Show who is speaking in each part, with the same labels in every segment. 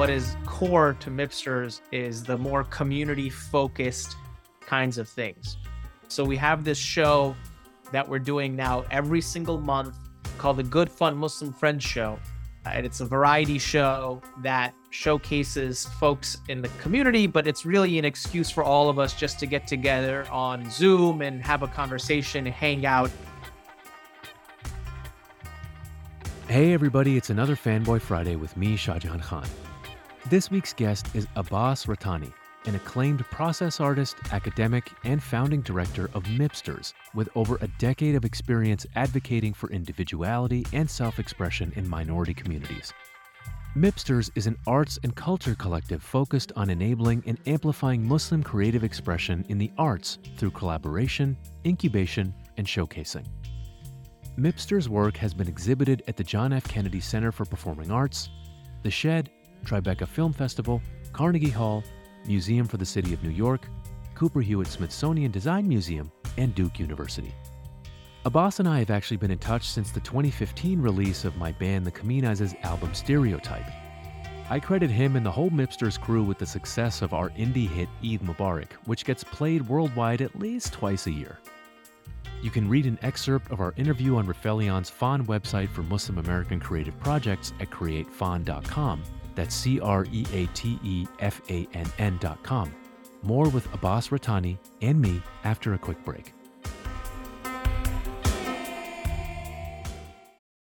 Speaker 1: What is core to Mipsterz is the more community focused kinds of things. So we have this show that we're doing now every single month called the Good Fun Muslim Friends Show. Uh, and it's a variety show that showcases folks in the community, but it's really an excuse for all of us just to get together on Zoom and have a conversation, hang out.
Speaker 2: Hey, everybody, it's another Fannboy Friday with me, Shahjehan Khan. This week's guest is Abbas Rattani, an acclaimed process artist, academic, and founding director of Mipsterz, with over a decade of experience advocating for individuality and self expression in minority communities. Mipsterz is an arts and culture collective focused on enabling and amplifying Muslim creative expression in the arts through collaboration, incubation, and showcasing. Mipsterz' work has been exhibited at the John F. Kennedy Center for Performing Arts, The Shed, Tribeca Film Festival, Carnegie Hall, Museum for the City of New York, Cooper Hewitt Smithsonian Design Museum, and Duke University. Abbas and I have actually been in touch since the 2015 release of my band The Kominas's album Stereotype. I credit him and the whole Mipsterz crew with the success of our indie hit Eid Mubarak, which gets played worldwide at least twice a year. You can read an excerpt of our interview on Rifelion's Fann website for Muslim American creative projects at createfann.com that's C R E A T E F A N N dot com. More with Abbas Rattani and me after a quick break.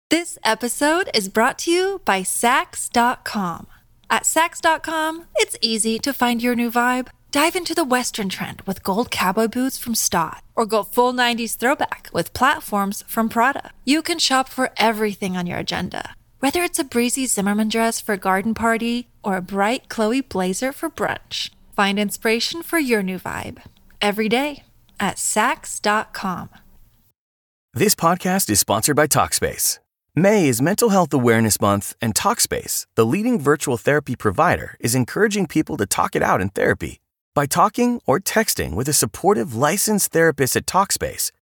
Speaker 3: This episode is brought to you by Saks.com. At Saks.com, it's easy to find your new vibe. Dive into the Western trend with gold cowboy boots from Staud, or go full 90s throwback with platforms from Prada. You can shop for everything on your agenda, whether it's a breezy Zimmermann dress for a garden party or a bright Chloe blazer for brunch. Find inspiration for your new vibe every day at Saks.com.
Speaker 4: This podcast is sponsored by Talkspace. May is Mental Health Awareness Month, and Talkspace, the leading virtual therapy provider, is encouraging people to talk it out in therapy. By talking or texting with a supportive licensed therapist at Talkspace,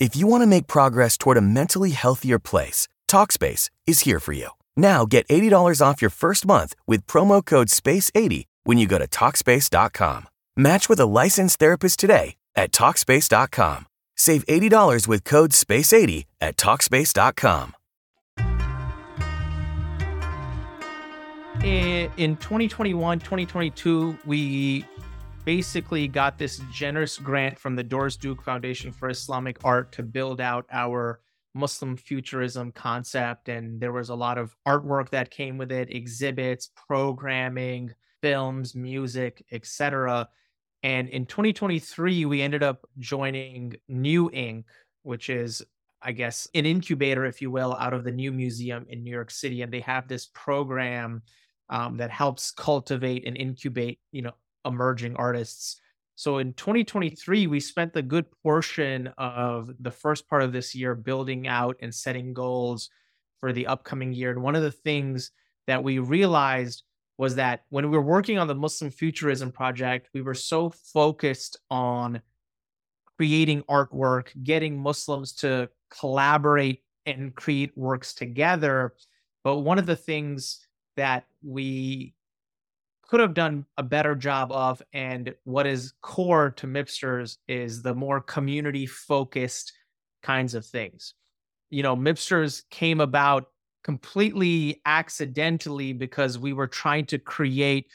Speaker 4: If you want to make progress toward a mentally healthier place, TalkSpace is here for you. Now get $80 off your first month with promo code SPACE80 when you go to TalkSpace.com. Match with a licensed therapist today at TalkSpace.com. Save $80 with code SPACE80 at TalkSpace.com.
Speaker 1: Eh, in, in 2021, 2022, we basically got this generous grant from the Doris Duke Foundation for Islamic Art to build out our Muslim futurism concept. And there was a lot of artwork that came with it, exhibits, programming, films, music, etc. And in 2023, we ended up joining New Inc., which is, I guess, an incubator, if you will, out of the New Museum in New York City. And they have this program um, that helps cultivate and incubate, you know, emerging artists. So in 2023, we spent a good portion of the first part of this year building out and setting goals for the upcoming year. And one of the things that we realized was that when we were working on the Muslim Futurism project, we were so focused on creating artwork, getting Muslims to collaborate and create works together. But one of the things that we could have done a better job of. And what is core to Mipsterz is the more community focused kinds of things. You know, Mipsterz came about completely accidentally because we were trying to create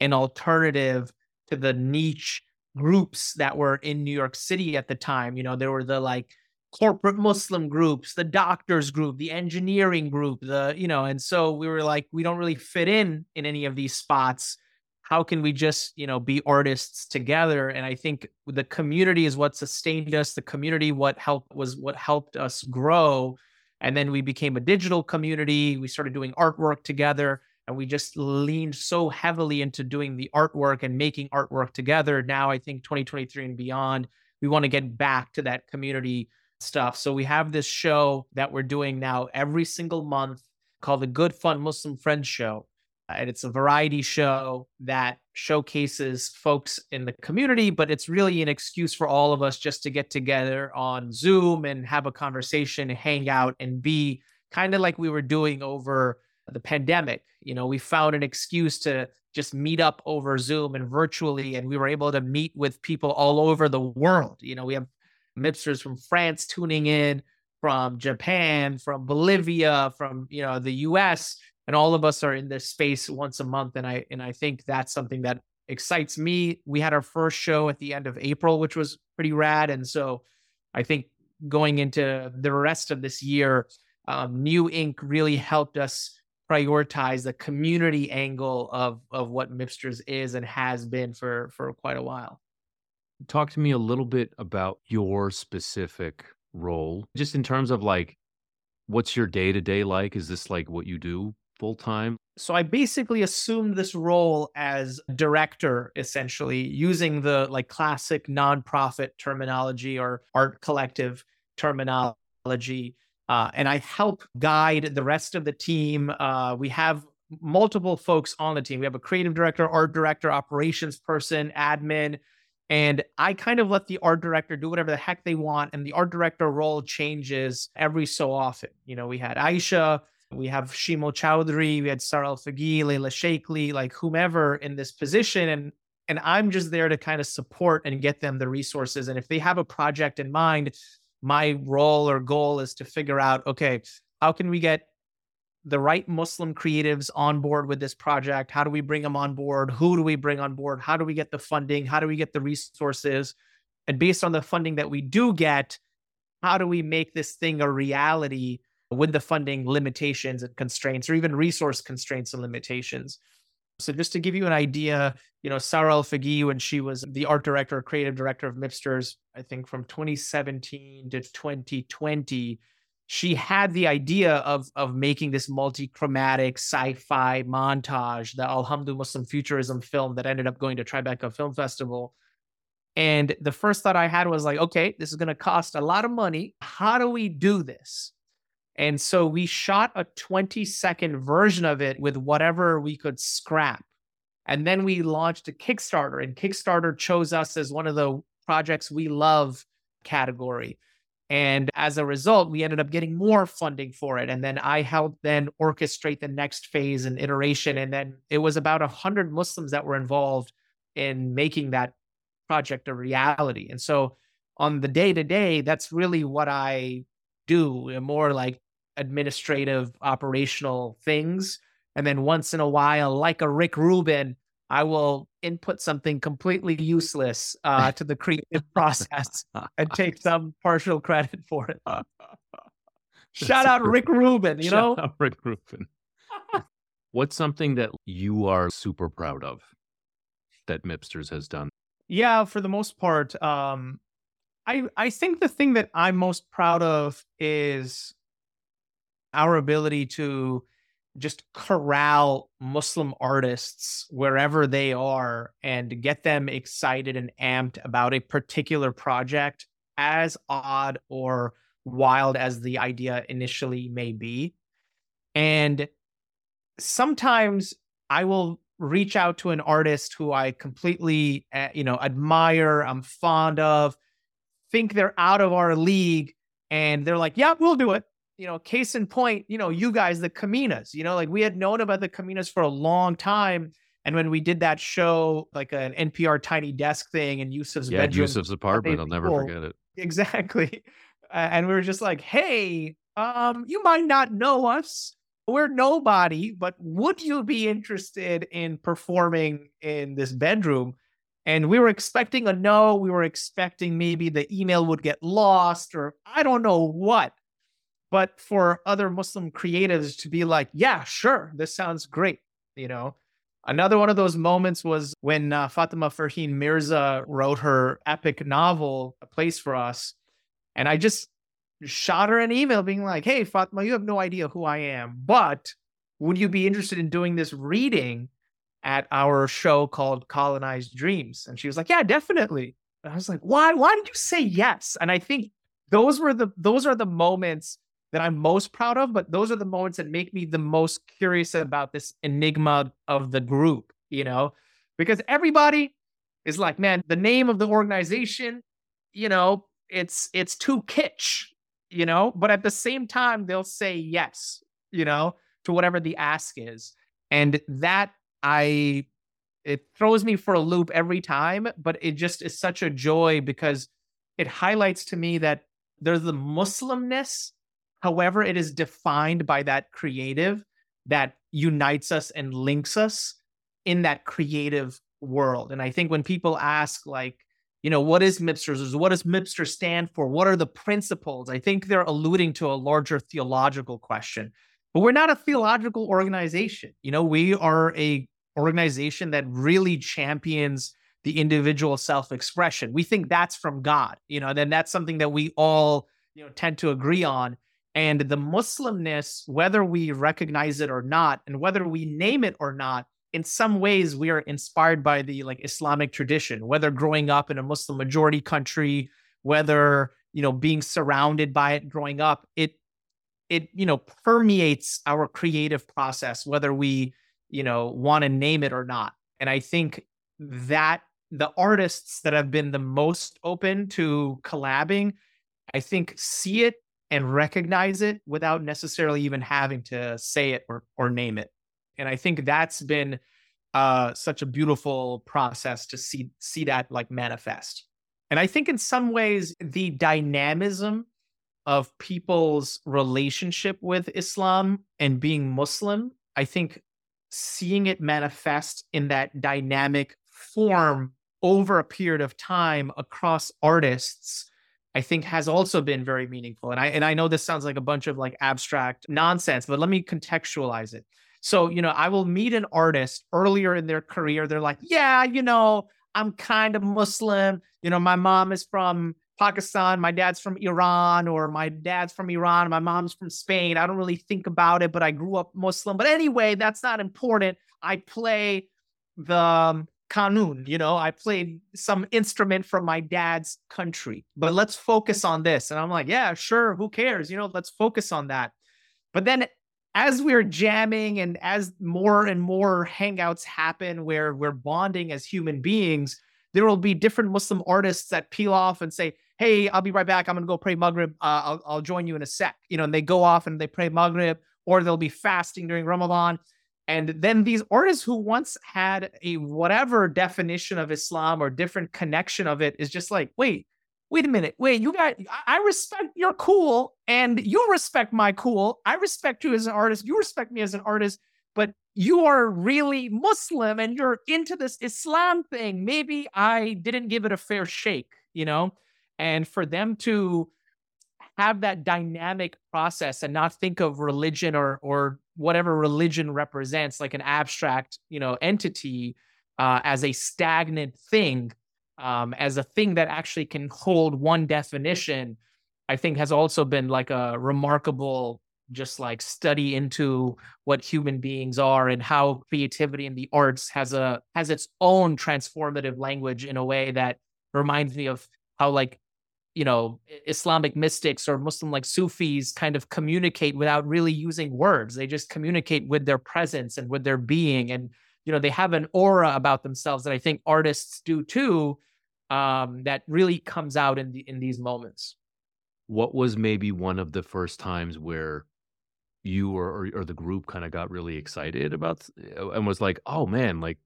Speaker 1: an alternative to the niche groups that were in New York City at the time. You know, there were the like corporate Muslim groups, the doctors group, the engineering group, the, you know, and so we were like, we don't really fit in in any of these spots how can we just you know be artists together? And i think the community is what sustained us the community what helped was what helped us grow. And then we became a digital community we started doing artwork together and we just leaned so heavily into doing the artwork and making artwork together. Now i think 2023 and beyond we want to get back to that community stuff. So we have this show that we're doing now every single month called the good fun muslim friends show and it's a variety show that showcases folks in the community, but it's really an excuse for all of us just to get together on Zoom and have a conversation, hang out, and be kind of like we were doing over the pandemic. You know, we found an excuse to just meet up over Zoom and virtually, and we were able to meet with people all over the world. You know, we have Mipsterz from France tuning in, from Japan, from Bolivia, from you know the U.S and all of us are in this space once a month and i and i think that's something that excites me. We had our first show at the end of april which was pretty rad and so i think going into the rest of this year um, New Inc really helped us prioritize the community angle of of what Mipsterz is and has been for for quite a while.
Speaker 2: Talk to me a little bit about your specific role just in terms of like what's your day to day like? Is this like what you do full time?
Speaker 1: So I basically assumed this role as director, essentially using the like classic nonprofit terminology or art collective terminology. Uh, and I help guide the rest of the team. Uh, we have multiple folks on the team. We have a creative director, art director, operations person, admin. And I kind of let the art director do whatever the heck they want. And the art director role changes every so often. You know, we had Aisha we have Shimo Chowdhury, we had Saral Alfageeh, Layla Shaikley, like whomever in this position. And and I'm just there to kind of support and get them the resources. And if they have a project in mind, my role or goal is to figure out, okay, how can we get the right Muslim creatives on board with this project? How do we bring them on board? Who do we bring on board? How do we get the funding? How do we get the resources? And based on the funding that we do get, how do we make this thing a reality with the funding limitations and constraints, or even resource constraints and limitations. So, just to give you an idea, you know, Sara Alfageeh, when she was the art director, creative director of Mipsterz, I think from 2017 to 2020, she had the idea of of making this multi-chromatic sci-fi montage, the Alhamdu Muslim Futurism film that ended up going to Tribeca Film Festival. And the first thought I had was like, okay, this is going to cost a lot of money. How do we do this? And so we shot a 20 second version of it with whatever we could scrap. And then we launched a Kickstarter, and Kickstarter chose us as one of the projects we love category. And as a result, we ended up getting more funding for it. And then I helped then orchestrate the next phase and iteration. And then it was about 100 Muslims that were involved in making that project a reality. And so on the day to day, that's really what I do, more like administrative, operational things. And then once in a while, like a Rick Rubin, I will input something completely useless uh, to the creative process and take some partial credit for it. Shout out Rick Rubin, you
Speaker 2: Shout
Speaker 1: know?
Speaker 2: out Rick Rubin. What's something that you are super proud of that Mipsterz has done?
Speaker 1: Yeah, for the most part, um, I I think the thing that I'm most proud of is our ability to just corral Muslim artists wherever they are and get them excited and amped about a particular project, as odd or wild as the idea initially may be. And sometimes I will reach out to an artist who I completely, uh, you know, admire, I'm fond of, think they're out of our league, and they're like, "Yeah, we'll do it." You know, case in point, you know, you guys, the Kominas. You know, like we had known about the Kominas for a long time, and when we did that show, like an NPR Tiny Desk thing in Yusuf's
Speaker 2: Yeah,
Speaker 1: bedroom,
Speaker 2: Yusuf's apartment. I'll never forget it.
Speaker 1: Exactly. Uh, and we were just like, hey, um, you might not know us. We're nobody, but would you be interested in performing in this bedroom? And we were expecting a no. We were expecting maybe the email would get lost or I don't know what. But for other Muslim creatives to be like, yeah, sure, this sounds great. You know, another one of those moments was when uh, Fatima Farheen Mirza wrote her epic novel, A Place for Us. And I just shot her an email being like, hey, Fatima, you have no idea who I am, but would you be interested in doing this reading at our show called Colonized Dreams? And she was like, yeah, definitely. And I was like, why? Why did you say yes? And I think those were the those are the moments that I'm most proud of, but those are the moments that make me the most curious about this enigma of the group, you know, because everybody is like, man, the name of the organization, you know, it's it's too kitsch, you know, but at the same time they'll say yes, you know, to whatever the ask is. And that I it throws me for a loop every time, but it just is such a joy because it highlights to me that there's the Muslimness, however, it is defined by that creative that unites us and links us in that creative world. And I think when people ask, like, you know, what is Mipsterz? What does Mipster stand for? What are the principles? I think they're alluding to a larger theological question. But we're not a theological organization. You know, we are a organization that really champions the individual self-expression. We think that's from God, you know, then that's something that we all, you know, tend to agree on. And the Muslimness, whether we recognize it or not, and whether we name it or not, in some ways we are inspired by the like Islamic tradition, whether growing up in a Muslim majority country, whether, you know, being surrounded by it growing up, it it, you know, permeates our creative process, whether we, you know, want to name it or not. And I think that the artists that have been the most open to collabing, I think see it and recognize it without necessarily even having to say it or or name it. And I think that's been uh, such a beautiful process to see see that like manifest. And I think in some ways the dynamism of people's relationship with Islam and being Muslim, I think seeing it manifest in that dynamic form over a period of time across artists I think has also been very meaningful. And I and I know this sounds like a bunch of like abstract nonsense, but let me contextualize it. So, you know, I will meet an artist earlier in their career. They're like, yeah, you know, I'm kind of Muslim. You know, my mom is from Pakistan, my dad's from Iran, or my dad's from Iran, my mom's from Spain. I don't really think about it, but I grew up Muslim. But anyway, that's not important. I play the um, kanun, you know, I played some instrument from my dad's country, but let's focus on this. And I'm like, yeah, sure, who cares? You know, let's focus on that. But then as we're jamming and as more and more hangouts happen where we're bonding as human beings, there will be different Muslim artists that peel off and say, hey, I'll be right back. I'm gonna go pray Maghrib. Uh, I'll I'll join you in a sec. You know, and they go off and they pray Maghrib, or they'll be fasting during Ramadan. And then these artists who once had a whatever definition of Islam or different connection of it is just like, wait, wait a minute, wait, you got, I respect your cool and you respect my cool. I respect you as an artist. You respect me as an artist, but you are really Muslim and you're into this Islam thing. Maybe I didn't give it a fair shake, you know? And for them to have that dynamic process and not think of religion or or whatever religion represents like an abstract you know entity uh, as a stagnant thing um, as a thing that actually can hold one definition i think has also been like a remarkable just like study into what human beings are and how creativity in the arts has a has its own transformative language in a way that reminds me of how like you know islamic mystics or muslim like sufis kind of communicate without really using words. They just communicate with their presence and with their being. And you know they have an aura about themselves that i think artists do too um, that really comes out in the, in these moments.
Speaker 2: What was maybe one of the first times where you or or, or the group kind of got really excited about uh, and was like oh man like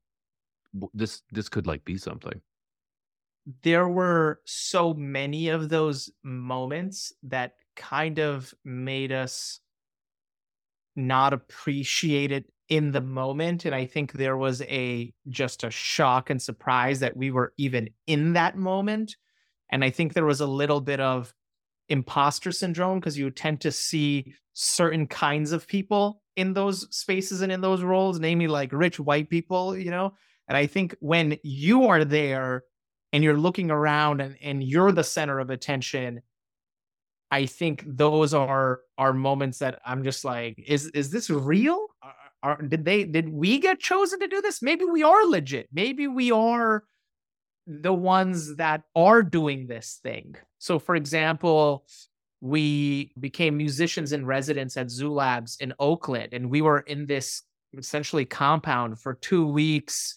Speaker 2: this this could like be something
Speaker 1: there were so many of those moments that kind of made us not appreciate it in the moment and i think there was a just a shock and surprise that we were even in that moment and i think there was a little bit of imposter syndrome because you tend to see certain kinds of people in those spaces and in those roles namely like rich white people you know and i think when you are there and you're looking around and, and you're the center of attention i think those are are moments that i'm just like is is this real? Are, are, did they did we get chosen to do this? Maybe we are legit. Maybe we are the ones that are doing this thing. So for example we became musicians in residence at zoo labs in oakland and we were in this essentially compound for two weeks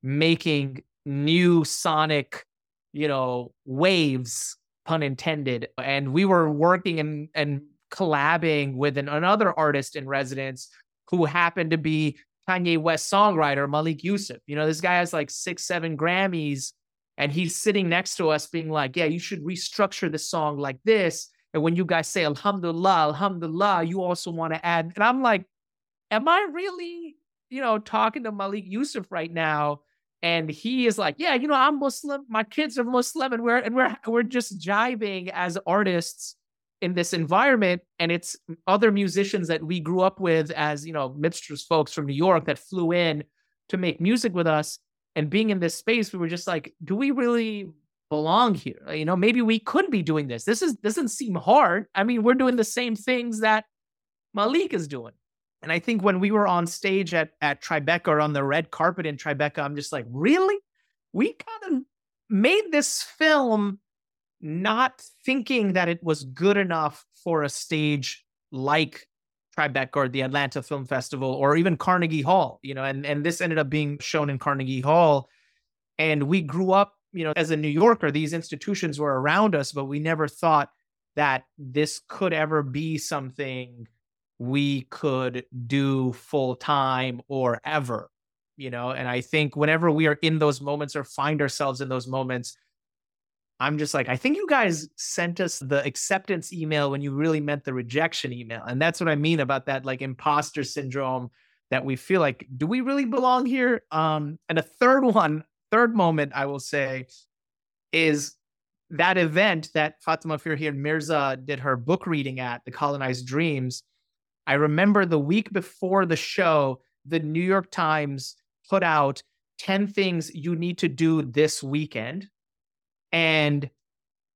Speaker 1: making new sonic, you know, waves, pun intended. And we were working and and collabing with an, another artist in residence who happened to be Kanye West songwriter Malik Yusuf. You know, this guy has like six, seven Grammys, and he's sitting next to us being like, Yeah, you should restructure the song like this. And when you guys say Alhamdulillah, Alhamdulillah, you also want to add. And I'm like, Am I really, you know, talking to Malik Yusuf right now? And he is like, yeah, you know, I'm Muslim, my kids are Muslim, and we're and we're we're just jibing as artists in this environment, and it's other musicians that we grew up with as you know, Mipsterz folks from New York that flew in to make music with us, and being in this space, we were just like, do we really belong here? You know, maybe we could be doing this. This is doesn't seem hard. I mean, we're doing the same things that Malik is doing. And I think when we were on stage at at Tribeca or on the red carpet in Tribeca, I'm just like, really? We kind of made this film not thinking that it was good enough for a stage like Tribeca or the Atlanta Film Festival or even Carnegie Hall, you know, and, and this ended up being shown in Carnegie Hall. And we grew up, you know, as a New Yorker, these institutions were around us, but we never thought that this could ever be something we could do full time or ever, you know. And I think whenever we are in those moments or find ourselves in those moments, I'm just like, I think you guys sent us the acceptance email when you really meant the rejection email. And that's what I mean about that like imposter syndrome that we feel like, do we really belong here? Um, and a third one, third moment I will say is that event that Fatima Farheen Mirza did her book reading at, The Colonized Dreams. I remember the week before the show, the New York Times put out 10 things you need to do this weekend. And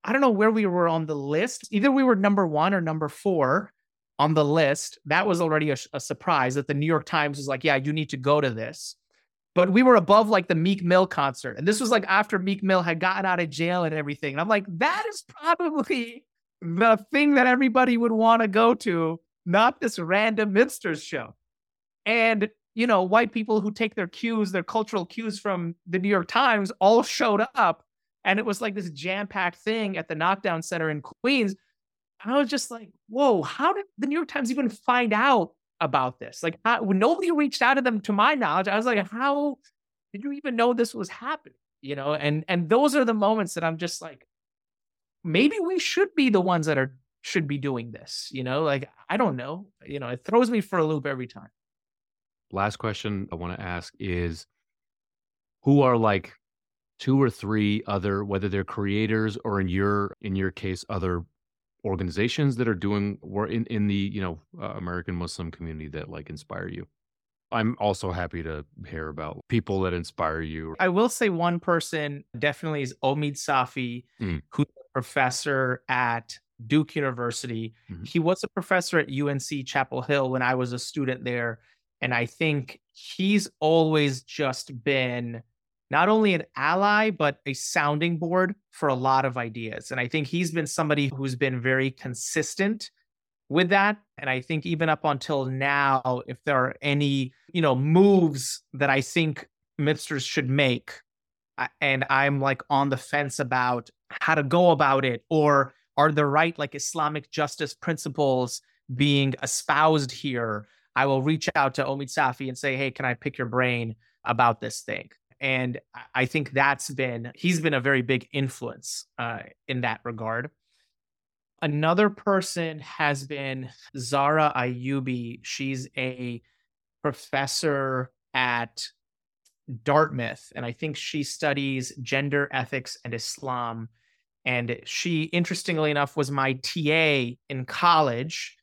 Speaker 1: I don't know where we were on the list. Either we were number one or number four on the list. That was already a, a surprise that the New York Times was like, yeah, you need to go to this. But we were above like the Meek Mill concert. And this was like after Meek Mill had gotten out of jail and everything. And I'm like, that is probably the thing that everybody would want to go to not this random Mipsterz show. And, you know, white people who take their cues, their cultural cues from the New York Times all showed up And it was like this jam packed thing at the Knockdown Center in Queens. And I was just like, whoa, how did the New York Times even find out about this? Like, how, nobody reached out to them, to my knowledge, I was like, how did you even know this was happening? You know, and and those are the moments that I'm just like, maybe we should be the ones that are should be doing this. You know, like I don't know. You know, it throws me for a loop every time.
Speaker 2: Last question I want to ask is who are like two or three other whether they're creators or in your in your case other organizations that are doing work in, in the you know uh, american muslim community that like inspire you i'm also happy to hear about people that inspire you
Speaker 1: i will say one person definitely is omid safi mm. who's a professor at duke university mm-hmm. he was a professor at unc chapel hill when i was a student there and i think he's always just been not only an ally, but a sounding board for a lot of ideas. And I think he's been somebody who's been very consistent with that. And I think even up until now, if there are any, you know, moves that I think Mipsterz should make, and I'm like on the fence about how to go about it, or are the right like Islamic justice principles being espoused here? I will reach out to Omid Safi and say, hey, can I pick your brain about this thing? and I think that's been he's been a very big influence uh, in that regard. Another person has been Zahra Ayubi. She's a professor at Dartmouth, and I think she studies gender ethics and Islam. And she, interestingly enough, was my TA in college.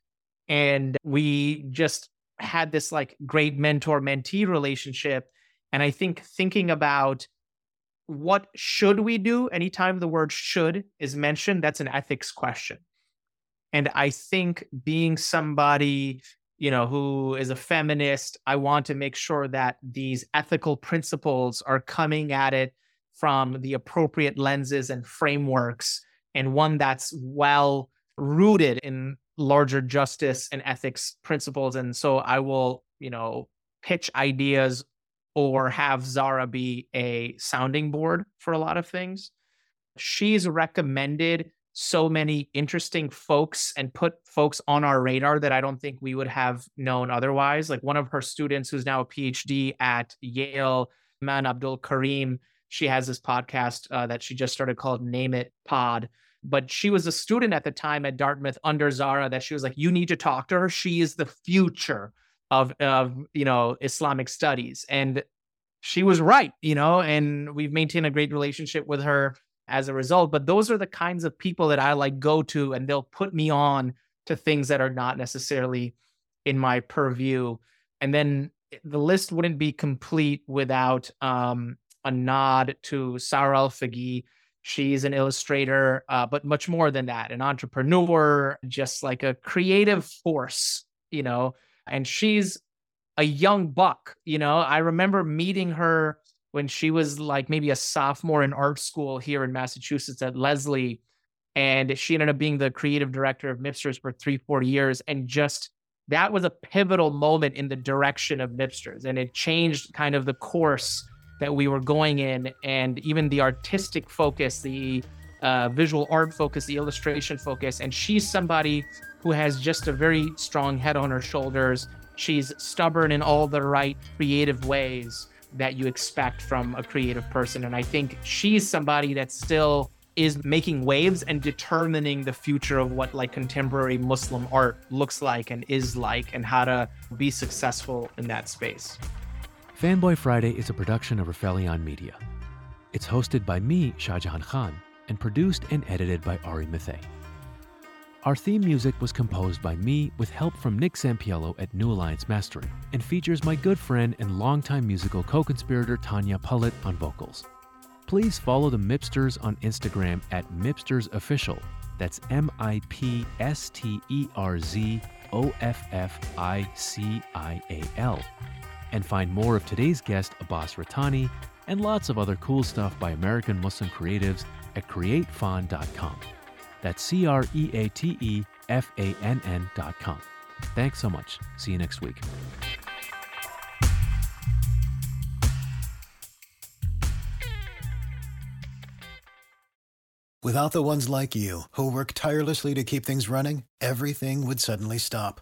Speaker 1: And we just had this like great mentor mentee relationship and I think thinking about what should we do anytime the word should is mentioned, that's an ethics question. And I think being somebody, you know, who is a feminist, I want to make sure that these ethical principles are coming at it from the appropriate lenses and frameworks and one that's well rooted in larger justice and ethics principles and so i will you know pitch ideas or have Zahra be a sounding board for a lot of things. She's recommended so many interesting folks and put folks on our radar that I don't think we would have known otherwise. Like one of her students, who's now a PhD at Yale, Man Abdul Karim, she has this podcast uh, that she just started called Name It Pod. But she was a student at the time at Dartmouth under Zahra that she was like, you need to talk to her. She is the future of of you know Islamic studies, and she was right, you know, and we've maintained a great relationship with her as a result. But those are the kinds of people that I like go to, and they'll put me on to things that are not necessarily in my purview. And then the list wouldn't be complete without um, a nod to Sara Alfageeh. She's an illustrator, uh, but much more than that, an entrepreneur, just like a creative force, you know and she's a young buck. You know, I remember meeting her when she was like maybe a sophomore in art school here in Massachusetts at Lesley. And she ended up being the creative director of Mipsterz for three, four years. And just that was a pivotal moment in the direction of Mipsterz. And it changed kind of the course that we were going in and even the artistic focus, the uh, visual art focus, the illustration focus. And she's somebody who has just a very strong head on her shoulders. She's stubborn in all the right creative ways that you expect from a creative person. And I think she's somebody that still is making waves and determining the future of what like contemporary Muslim art looks like and is like and how to be successful in that space.
Speaker 2: Fannboy Friday is a production of Rifelion Media. It's hosted by me, Shahjehan Khan, and produced and edited by Ari Mathey. Our theme music was composed by me with help from Nick Sampiello at New Alliance Mastering and features my good friend and longtime musical co conspirator Tanya Pullett on vocals. Please follow the Mipsterz on Instagram at Mipsterz Official. That's M I P S T E R Z O F F I C I A L. And find more of today's guest, Abbas Rattani, and lots of other cool stuff by American Muslim creatives at createfann.com. That's C R E A T E F A N N dot com. Thanks so much. See you next week.
Speaker 5: Without the ones like you, who work tirelessly to keep things running, everything would suddenly stop.